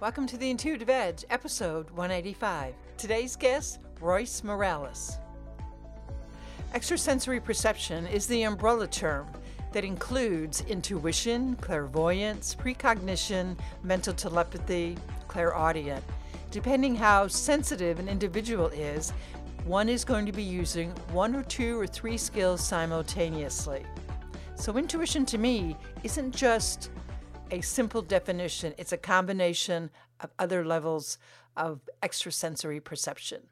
Welcome to the Intuitive Edge, episode 185. Today's guest, Royce Morales. Extrasensory perception is the umbrella term that includes intuition, clairvoyance, precognition, mental telepathy, clairaudient. Depending how sensitive an individual is, one is going to be using one or two or three skills simultaneously. So, intuition to me isn't just a simple definition, it's a combination of other levels of extrasensory perception.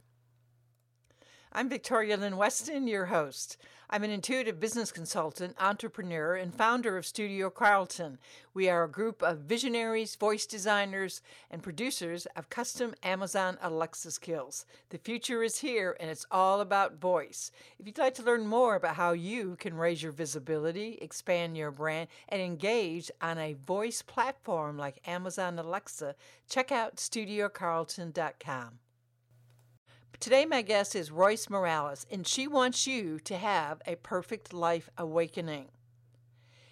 I'm Victoria Lynn Weston, your host. I'm an intuitive business consultant, entrepreneur, and founder of Studio Carlton. We are a group of visionaries, voice designers, and producers of custom Amazon Alexa skills. The future is here, and it's all about voice. If you'd like to learn more about how you can raise your visibility, expand your brand, and engage on a voice platform like Amazon Alexa, check out studiocarlton.com. Today, my guest is Royce Morales, and she wants you to have a perfect life awakening.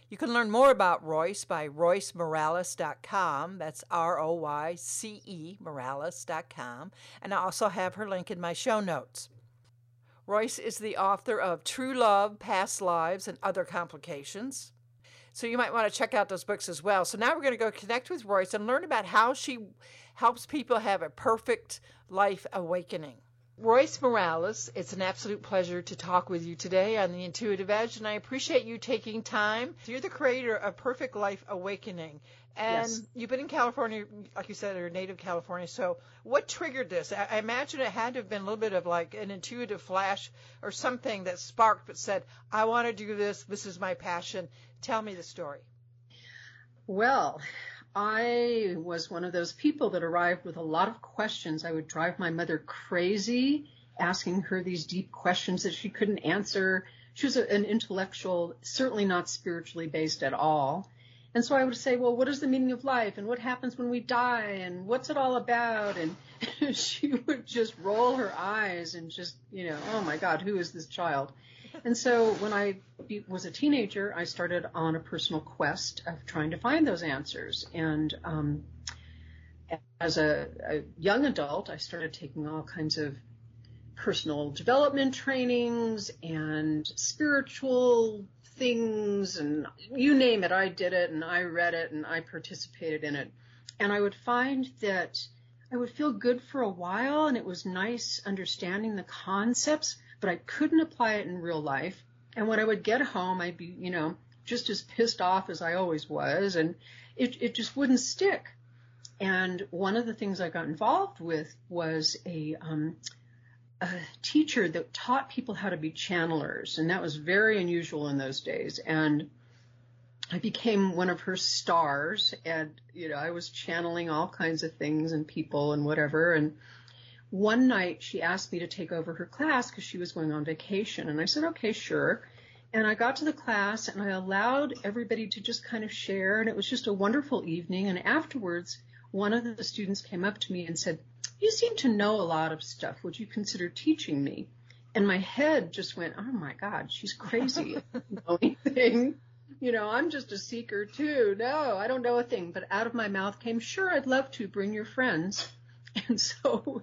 You can learn more about Royce by roycemorales.com. That's R O Y C E Morales.com. And I also have her link in my show notes. Royce is the author of True Love, Past Lives, and Other Complications. So you might want to check out those books as well. So now we're going to go connect with Royce and learn about how she helps people have a perfect life awakening. Royce Morales, it's an absolute pleasure to talk with you today on the Intuitive Edge, and I appreciate you taking time. You're the creator of Perfect Life Awakening, and Yes. you've been in California, like you said, you're native California. So, what triggered this? I, I imagine it had to have been a little bit of like an intuitive flash or something that sparked, but said, "I want to do this. This is my passion." Tell me the story. Well, I was one of those people that arrived with a lot of questions. I would drive my mother crazy asking her these deep questions that she couldn't answer. She was an intellectual, certainly not spiritually based at all. And so I would say, well, what is the meaning of life? And what happens when we die? And what's it all about? And she would just roll her eyes and just, you know, oh my God, who is this child? And so when I was a teenager, I started on a personal quest of trying to find those answers. And um, as a, a young adult, I started taking all kinds of personal development trainings and spiritual things and you name it, I did it and I read it and I participated in it. And I would find that I would feel good for a while and it was nice understanding the concepts, but I couldn't apply it in real life. And when I would get home, I'd be, you know, just as pissed off as I always was and it, it just wouldn't stick. And one of the things I got involved with was a, um, a teacher that taught people how to be channelers, and that was very unusual in those days. And I became one of her stars, and you know I was channeling all kinds of things and people and whatever. And one night she asked me to take over her class because she was going on vacation, and I said okay, sure. And I got to the class and I allowed everybody to just kind of share, and it was just a wonderful evening. And afterwards, one of the students came up to me and said, you seem to know a lot of stuff. Would you consider teaching me? And my head just went, oh my God, she's crazy. I don't know anything. You know, I'm just a seeker too. No, I don't know a thing. But out of my mouth came, sure, I'd love to bring your friends. And so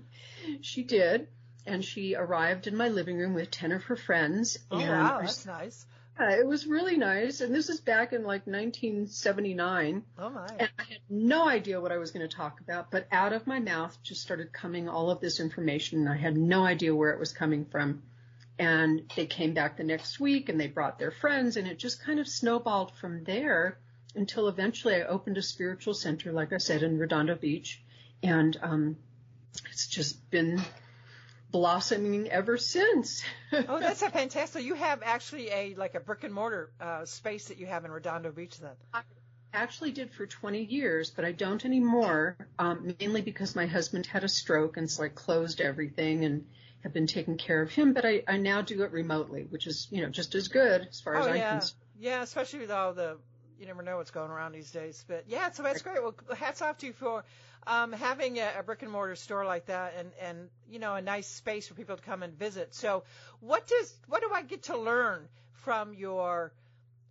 she did. And she arrived in my living room with 10 of her friends. Oh and wow, that's nice. yeah, it was really nice. And this is back in like 1979. Oh my. And I had no idea what I was going to talk about, but out of my mouth just started coming all of this information and I had no idea where it was coming from. And they came back the next week and they brought their friends and it just kind of snowballed from there until eventually I opened a spiritual center, like I said, in Redondo Beach. And, um, it's just been blossoming ever since. Oh, that's a fantastic. You have actually a like a brick and mortar uh, space that you have in Redondo Beach then. I actually did for 20 years, but I don't anymore, um, mainly because my husband had a stroke and so I closed everything and have been taking care of him, but I, I now do it remotely, which is, you know, just as good as far as Oh I'm yeah, concerned. yeah. Especially with all the you never know what's going around these days. But yeah, so that's great. Well, hats off to you for um, having a, a brick and mortar store like that, and and you know a nice space for people to come and visit. So what does what do I get to learn from your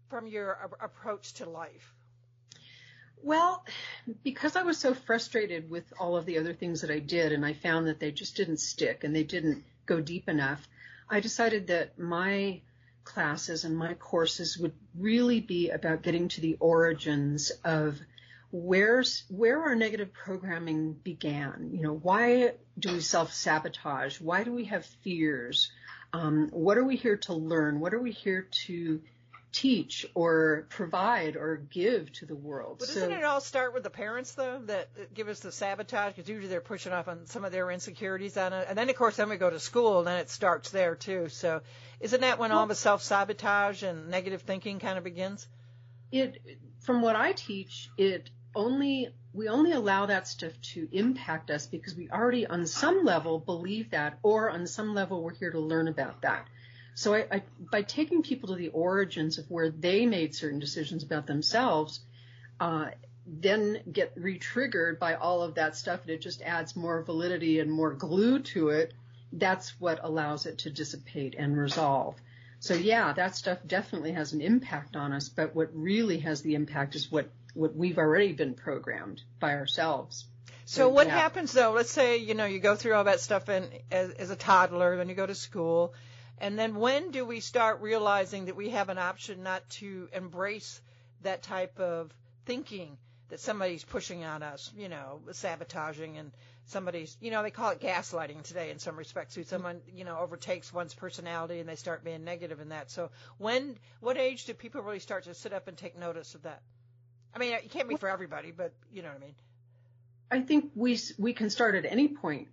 from your approach to life? Well, because I was so frustrated with all of the other things that I did and I found that they just didn't stick and they didn't go deep enough, I decided that my classes and my courses would really be about getting to the origins of where's where our negative programming began. You know, why do we self sabotage? Why do we have fears? Um, what are we here to learn? What are we here to teach or provide or give to the world. But doesn't it all start with the parents though that give us the sabotage because usually they're pushing off on some of their insecurities on it, and then of course then we go to school and then it starts there too. So isn't that when all the self sabotage and negative thinking kind of begins? It, from what I teach, it only we only allow that stuff to impact us because we already on some level believe that or on some level we're here to learn about that. So I, I, by taking people to the origins of where they made certain decisions about themselves, uh, then get re-triggered by all of that stuff and it just adds more validity and more glue to it. That's what allows it to dissipate and resolve. So yeah, that stuff definitely has an impact on us, but what really has the impact is what, what we've already been programmed by ourselves. So, what yeah. happens though? Let's say, you know, you go through all that stuff and as, as a toddler, then you go to school, and then when do we start realizing that we have an option not to embrace that type of thinking that somebody's pushing on us, you know, sabotaging and somebody's, you know, they call it gaslighting today in some respects. So someone, you know, overtakes one's personality and they start being negative in that. So when, what age do people really start to sit up and take notice of that? I mean, it can't be for everybody, but you know what I mean. I think we we can start at any point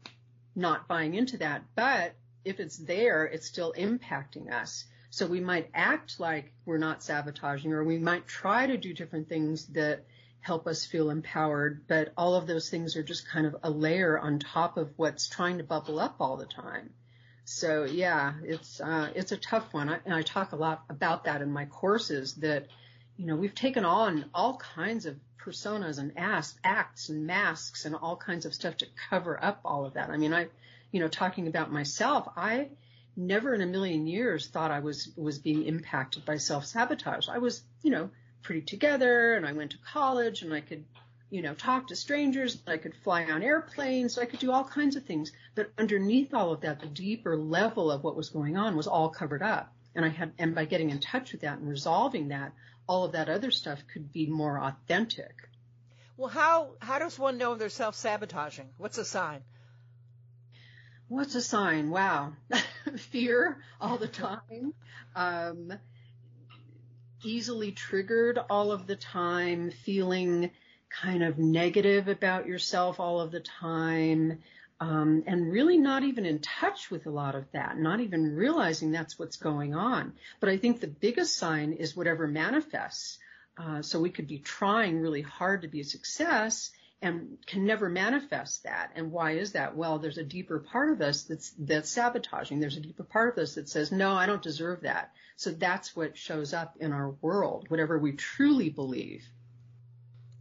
not buying into that, but if it's there, it's still impacting us. So we might act like we're not sabotaging, or we might try to do different things that help us feel empowered, but all of those things are just kind of a layer on top of what's trying to bubble up all the time. So yeah, it's uh, it's a tough one, I, and I talk a lot about that in my courses. That you know we've taken on all kinds of personas and acts and masks and all kinds of stuff to cover up all of that. I mean, I you know, talking about myself, I never in a million years thought I was was being impacted by self sabotage. I was, you know, pretty together, and I went to college, and I could, you know, talk to strangers. I could fly on airplanes. I could do all kinds of things. But underneath all of that, the deeper level of what was going on was all covered up. And I had, and by getting in touch with that and resolving that, all of that other stuff could be more authentic. Well, how how does one know they're self sabotaging? What's a sign? What's a sign? Wow. Fear all the time. Um, easily triggered all of the time, feeling kind of negative about yourself all of the time, um, and really not even in touch with a lot of that, not even realizing that's what's going on. But I think the biggest sign is whatever manifests. Uh, so we could be trying really hard to be a success and can never manifest that. And why is that? Well, there's a deeper part of us that's that's sabotaging. There's a deeper part of us that says, "No, I don't deserve that." So that's what shows up in our world, whatever we truly believe.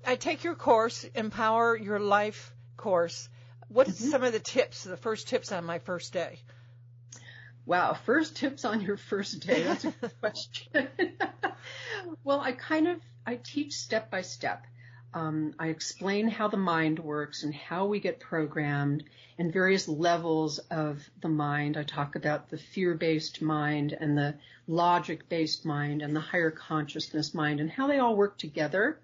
I take your course, Empower Your Life course. What mm-hmm. some of the tips, the first tips on my first day? Wow, first tips on your first day. That's a good question. well, I kind of I teach step by step. Um, I explain how the mind works and how we get programmed and various levels of the mind. I talk about the fear-based mind and the logic-based mind and the higher consciousness mind and how they all work together.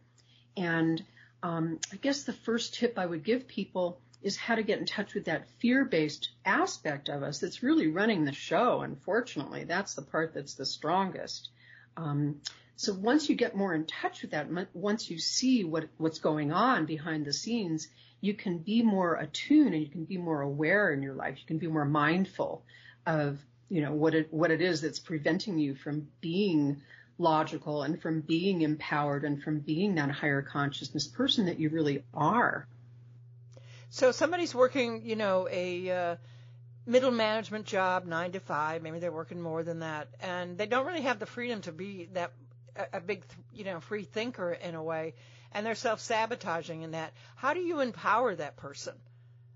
And um, I guess the first tip I would give people is how to get in touch with that fear-based aspect of us that's really running the show. Unfortunately, that's the part that's the strongest. Um, so once you get more in touch with that, once you see what, what's going on behind the scenes, you can be more attuned and you can be more aware in your life. You can be more mindful of, you know, what it, what it is that's preventing you from being logical and from being empowered and from being that higher consciousness person that you really are. So somebody's working, you know, a, uh, middle management job, nine to five. Maybe they're working more than that, and they don't really have the freedom to be that a, a big, you know, free thinker in a way, and they're self sabotaging in that. How do you empower that person?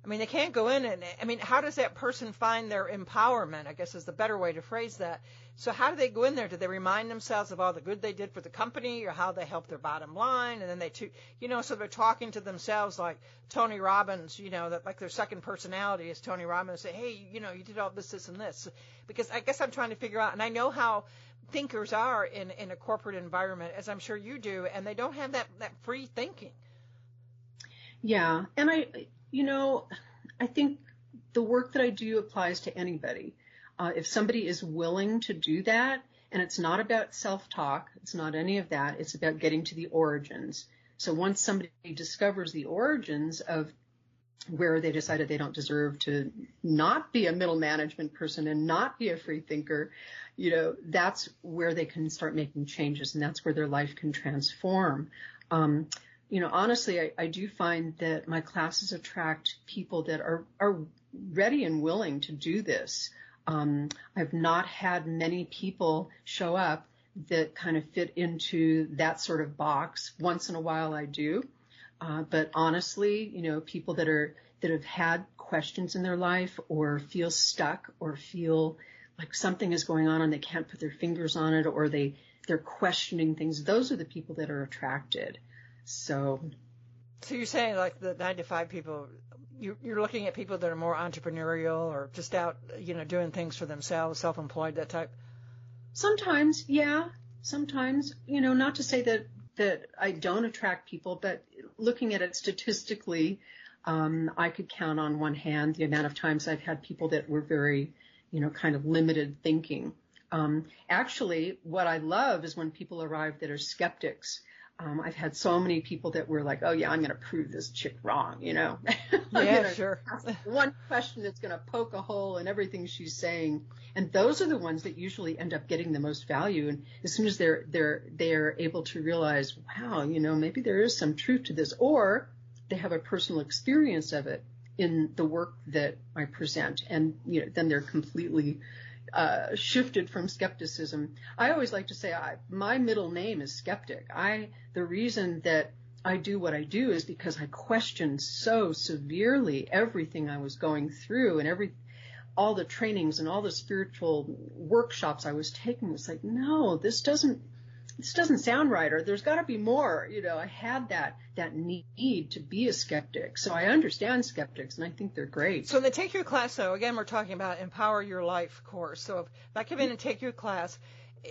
I mean, they can't go in and, I mean, how does that person find their empowerment? I guess is the better way to phrase that. So how do they go in there? Do they remind themselves of all the good they did for the company or how they helped their bottom line? And then they, you know, so they're talking to themselves like Tony Robbins, you know, that like their second personality is Tony Robbins say, hey, you know, you did all this, this, and this. Because I guess I'm trying to figure out, and I know how thinkers are in, in a corporate environment, as I'm sure you do, and they don't have that, that free thinking. Yeah. And I, you know, I think the work that I do applies to anybody. Uh, if somebody is willing to do that, and it's not about self-talk, it's not any of that, it's about getting to the origins. So once somebody discovers the origins of where they decided they don't deserve to not be a middle management person and not be a free thinker, you know, that's where they can start making changes and that's where their life can transform. Um, you know, honestly, I, I do find that my classes attract people that are, are ready and willing to do this. Um, I've not had many people show up that kind of fit into that sort of box. Once in a while I do. Uh, but honestly, you know, people that are, that have had questions in their life or feel stuck or feel like something is going on and they can't put their fingers on it or they, they're questioning things. Those are the people that are attracted. So. So you're saying like the nine to five people, you're, you're looking at people that are more entrepreneurial or just out, you know, doing things for themselves, self-employed, that type. Sometimes, yeah. Sometimes, you know, not to say that that I don't attract people, but looking at it statistically, um, I could count on one hand the amount of times I've had people that were very, you know, kind of limited thinking. Um, actually, what I love is when people arrive that are skeptics um, I've had so many people that were like, "Oh yeah, I'm going to prove this chick wrong," you know. Yeah, sure. one question that's going to poke a hole in everything she's saying, and those are the ones that usually end up getting the most value. And as soon as they're they're they're able to realize, wow, you know, maybe there is some truth to this, or they have a personal experience of it in the work that I present, and you know, then they're completely uh, shifted from skepticism. I always like to say I, my middle name is skeptic. I the reason that I do what I do is because I questioned so severely everything I was going through and every all the trainings and all the spiritual workshops I was taking was like, no, this doesn't this doesn't sound right or there's got to be more you know i had that that need to be a skeptic. So i understand skeptics and i think they're great. So in the take your class though again we're talking about empower your life course. So if i come in and take your class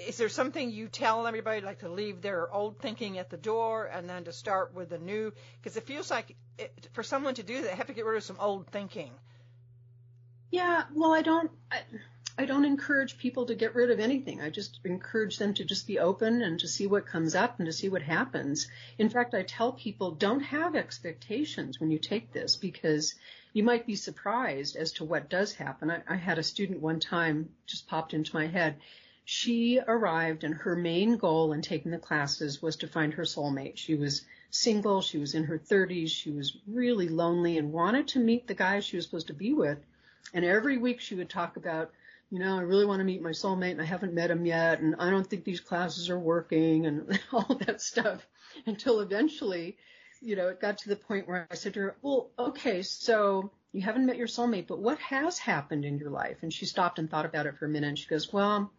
is there something you tell everybody like to leave their old thinking at the door and then to start with the new? Because it feels like it, for someone to do that they have to get rid of some old thinking. Yeah well i don't I, I don't encourage people to get rid of anything. I just encourage them to just be open and to see what comes up and to see what happens. In fact, I tell people don't have expectations when you take this because you might be surprised as to what does happen. I, I had a student one time just popped into my head. She arrived and her main goal in taking the classes was to find her soulmate. She was single. She was in her 30s. She was really lonely and wanted to meet the guy she was supposed to be with. And every week she would talk about you know, I really want to meet my soulmate and I haven't met him yet and I don't think these classes are working and all that stuff until eventually, you know, it got to the point where I said to her, well, okay, so you haven't met your soulmate, but what has happened in your life? And she stopped and thought about it for a minute and she goes, well,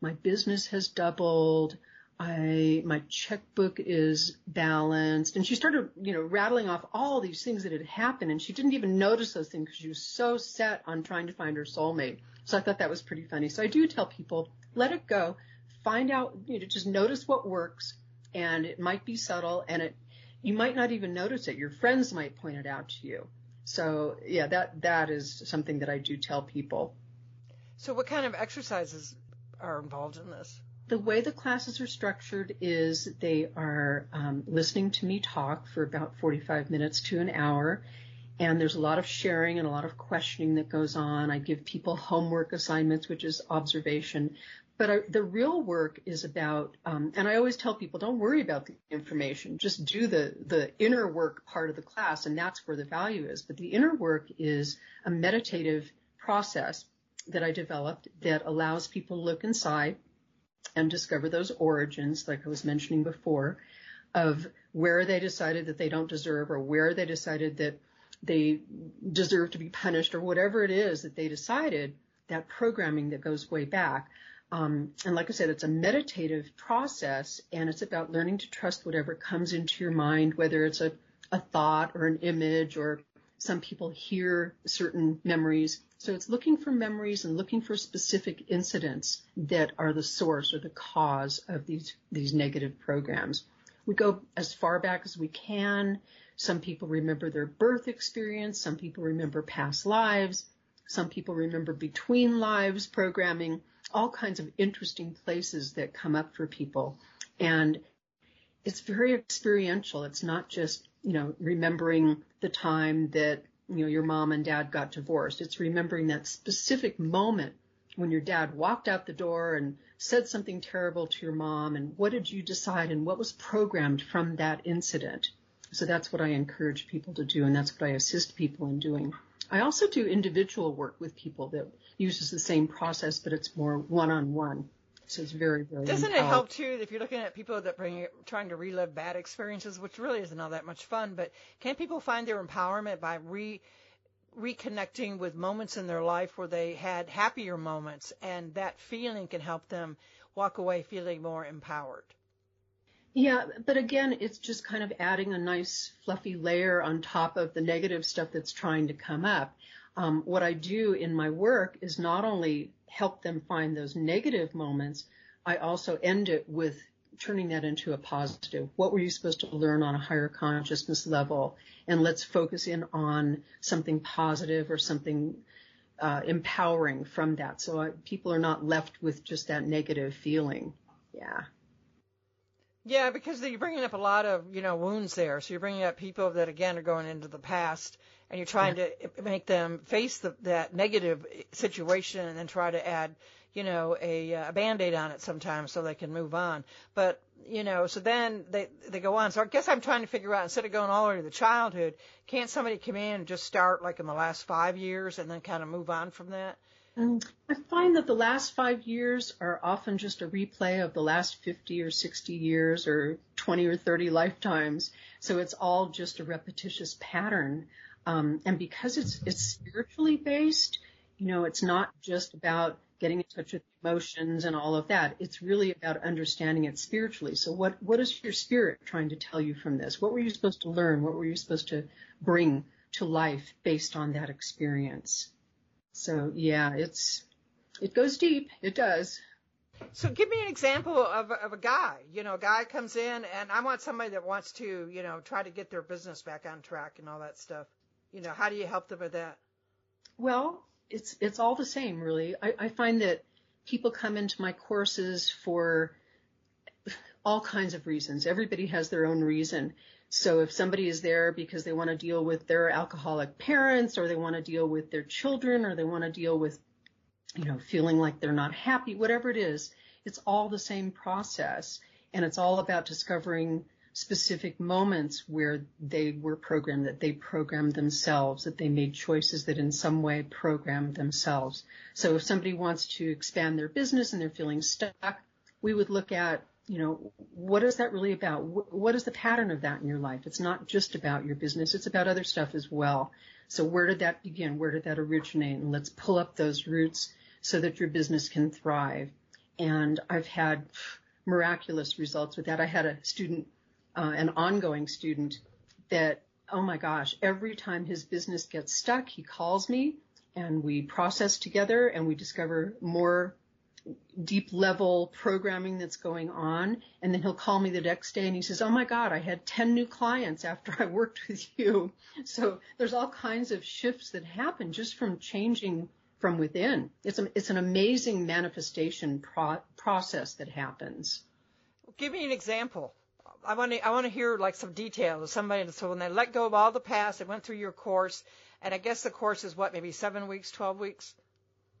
my business has doubled. I, my checkbook is balanced. And she started, you know, rattling off all these things that had happened and she didn't even notice those things because she was so set on trying to find her soulmate. So I thought that was pretty funny. So I do tell people, let it go, find out, you know, just notice what works and it might be subtle and it, you might not even notice it. Your friends might point it out to you. So yeah, that, that is something that I do tell people. So what kind of exercises are involved in this? The way the classes are structured is they are um, listening to me talk for about 45 minutes to an hour and there's a lot of sharing and a lot of questioning that goes on. I give people homework assignments, which is observation. But I, the real work is about, um, and I always tell people, don't worry about the information. Just do the the inner work part of the class, and that's where the value is. But the inner work is a meditative process that I developed that allows people to look inside and discover those origins, like I was mentioning before, of where they decided that they don't deserve, or where they decided that they deserve to be punished or whatever it is that they decided, that programming that goes way back. Um, and like I said, it's a meditative process and it's about learning to trust whatever comes into your mind, whether it's a, a thought or an image or some people hear certain memories. So it's looking for memories and looking for specific incidents that are the source or the cause of these, these negative programs. We go as far back as we can. Some people remember their birth experience. Some people remember past lives. Some people remember between lives programming, all kinds of interesting places that come up for people. And it's very experiential. It's not just, you know, remembering the time that, you know, your mom and dad got divorced. It's remembering that specific moment when your dad walked out the door and said something terrible to your mom and what did you decide and what was programmed from that incident. So that's what I encourage people to do and that's what I assist people in doing. I also do individual work with people that uses the same process, but it's more one-on-one. So it's very, very. Doesn't it help too if you're looking at people that bring trying to relive bad experiences, which really isn't all that much fun, but can people find their empowerment by re reconnecting with moments in their life where they had happier moments, and that feeling can help them walk away feeling more empowered? Yeah, but again, it's just kind of adding a nice fluffy layer on top of the negative stuff that's trying to come up. Um, what I do in my work is not only help them find those negative moments, I also end it with turning that into a positive. What were you supposed to learn on a higher consciousness level? And let's focus in on something positive or something uh, empowering from that. So I, people are not left with just that negative feeling. Yeah. Yeah, because you're bringing up a lot of you know wounds there. So you're bringing up people that again are going into the past, and you're trying to make them face the, that negative situation, and then try to add you know a, a band-aid on it sometimes so they can move on. But you know, so then they they go on. So I guess I'm trying to figure out instead of going all the way to the childhood, can't somebody come in and just start like in the last five years and then kind of move on from that? Um, I find that the last five years are often just a replay of the last 50 or 60 years or 20 or 30 lifetimes. So it's all just a repetitious pattern. Um, and because it's, it's spiritually based, you know, it's not just about getting in touch with emotions and all of that. It's really about understanding it spiritually. So what, what is your spirit trying to tell you from this? What were you supposed to learn? What were you supposed to bring to life based on that experience? So yeah, it's it goes deep. It does. So give me an example of, of a guy. You know, a guy comes in and I want somebody that wants to, you know, try to get their business back on track and all that stuff. You know, how do you help them with that? Well, it's it's all the same really. I, I find that people come into my courses for all kinds of reasons. Everybody has their own reason. So if somebody is there because they want to deal with their alcoholic parents or they want to deal with their children or they want to deal with, you know, feeling like they're not happy, whatever it is, it's all the same process. And it's all about discovering specific moments where they were programmed, that they programmed themselves, that they made choices that in some way programmed themselves. So if somebody wants to expand their business and they're feeling stuck, we would look at you know, what is that really about? What is the pattern of that in your life? It's not just about your business. It's about other stuff as well. So where did that begin? Where did that originate? And let's pull up those roots so that your business can thrive. And I've had miraculous results with that. I had a student, uh, an ongoing student that, oh my gosh, every time his business gets stuck, he calls me and we process together and we discover more deep level programming that's going on. And then he'll call me the next day and he says, Oh my God, I had 10 new clients after I worked with you. So there's all kinds of shifts that happen just from changing from within. It's, a, it's an amazing manifestation pro- process that happens. Give me an example. I want to I want to hear like some details of somebody. So when they let go of all the past, they went through your course, and I guess the course is what maybe seven weeks, twelve weeks.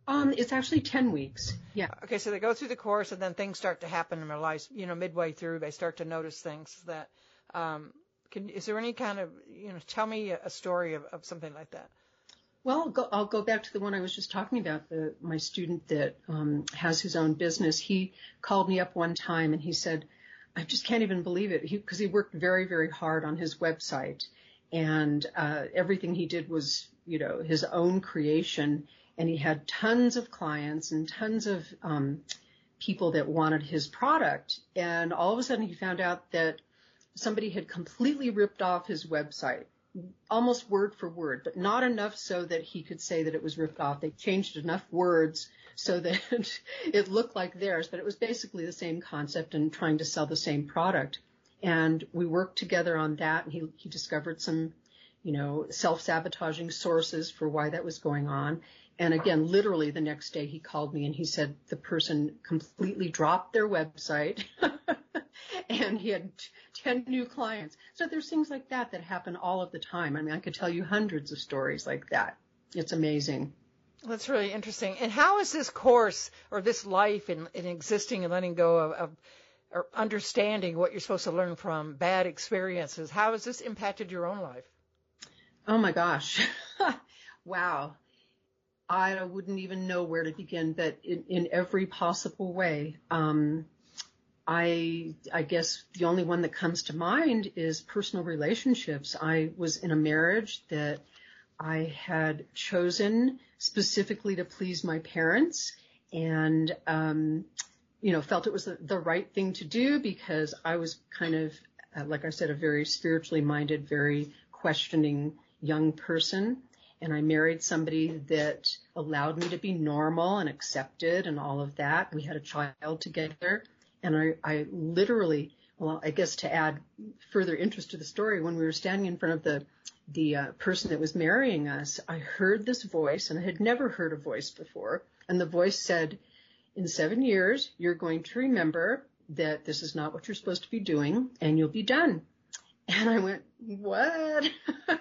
Um, it's actually 10 weeks. Yeah. Okay, so they go through the course and then things start to happen in their lives, you know, midway through, they start to notice things that, um, can, is there any kind of, you know, tell me a, story of, of something like that? Well, I'll go, I'll go back to the one I was just talking about, the, my student that um, has his own business. He called me up one time and he said, I just can't even believe it because he, he, worked very, very hard on his website and uh, everything he did was, you know, his own creation. And he had tons of clients and tons of um, people that wanted his product. And all of a sudden, he found out that somebody had completely ripped off his website, almost word for word, but not enough so that he could say that it was ripped off. They changed enough words so that it looked like theirs, but it was basically the same concept and trying to sell the same product. And we worked together on that and he, he discovered some, you know, self-sabotaging sources for why that was going on. And again, literally the next day he called me and he said the person completely dropped their website and he had 10 new clients. So there's things like that that happen all of the time. I mean, I could tell you hundreds of stories like that. It's amazing. That's really interesting. And how is this course or this life in, in existing and letting go of, of or understanding what you're supposed to learn from bad experiences, how has this impacted your own life? Oh my gosh. wow. I wouldn't even know where to begin, but in, in every possible way. Um, I, I guess the only one that comes to mind is personal relationships. I was in a marriage that I had chosen specifically to please my parents and, um, you know, felt it was the, the, right thing to do because I was kind of, uh, like I said, a very spiritually minded, very questioning young person and I married somebody that allowed me to be normal and accepted and all of that. We had a child together and I, I literally, well, I guess to add further interest to the story, when we were standing in front of the, the uh, person that was marrying us, I heard this voice and I had never heard a voice before. And the voice said, in seven years, you're going to remember that this is not what you're supposed to be doing and you'll be done. And I went, what?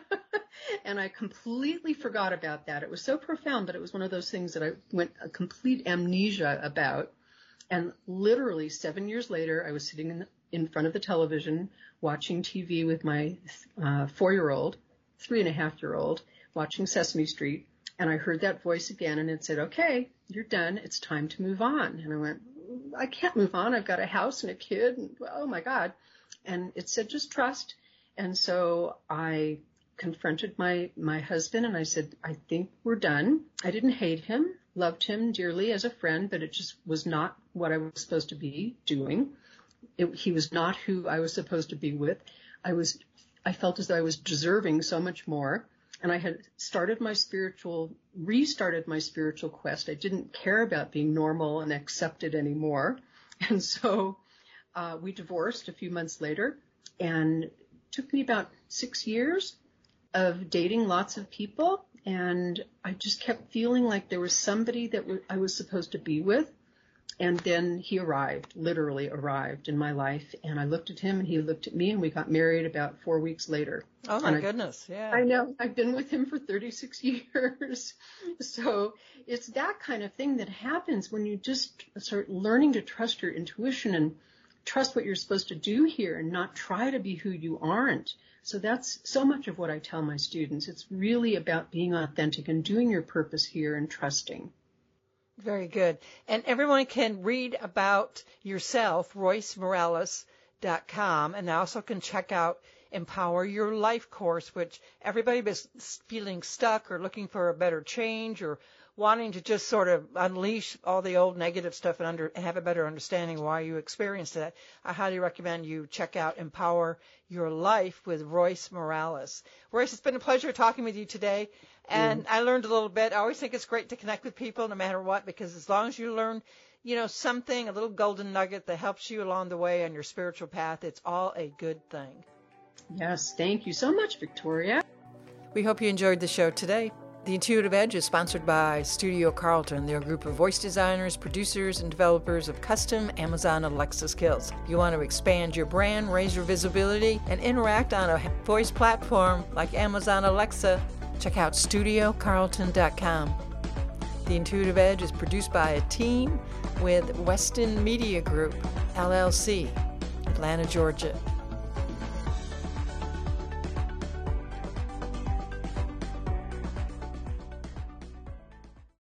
and I completely forgot about that. It was so profound, but it was one of those things that I went a complete amnesia about. And literally seven years later, I was sitting in, in front of the television watching TV with my uh, four-year-old, three and a half year old, watching Sesame Street. And I heard that voice again and it said, okay, you're done. It's time to move on. And I went, I can't move on. I've got a house and a kid. And, oh my God. And it said, just trust. And so I confronted my, my husband and I said, I think we're done. I didn't hate him, loved him dearly as a friend, but it just was not what I was supposed to be doing. It, he was not who I was supposed to be with. I was, I felt as though I was deserving so much more. And I had started my spiritual, restarted my spiritual quest. I didn't care about being normal and accepted anymore. And so, uh, we divorced a few months later and it took me about six years of dating lots of people and I just kept feeling like there was somebody that I was supposed to be with. And then he arrived, literally arrived in my life. And I looked at him and he looked at me and we got married about four weeks later. Oh my goodness. Yeah. I know. I've been with him for 36 years. so it's that kind of thing that happens when you just start learning to trust your intuition and trust what you're supposed to do here and not try to be who you aren't. So that's so much of what I tell my students. It's really about being authentic and doing your purpose here and trusting. Very good. And everyone can read about yourself, roycemorales.com, and they also can check out Empower Your Life course, which everybody is feeling stuck or looking for a better change or wanting to just sort of unleash all the old negative stuff and under, have a better understanding why you experienced that, I highly recommend you check out Empower Your Life with Royce Morales. Royce, it's been a pleasure talking with you today. And mm. I learned a little bit. I always think it's great to connect with people no matter what, because as long as you learn, you know, something, a little golden nugget that helps you along the way on your spiritual path, it's all a good thing. Yes, thank you so much, Victoria. We hope you enjoyed the show today. The Intuitive Edge is sponsored by Studio Carlton. They're a group of voice designers, producers, and developers of custom Amazon Alexa skills. If you want to expand your brand, raise your visibility, and interact on a voice platform like Amazon Alexa, check out studiocarlton.com. The Intuitive Edge is produced by a team with Weston Media Group, LLC, Atlanta, Georgia.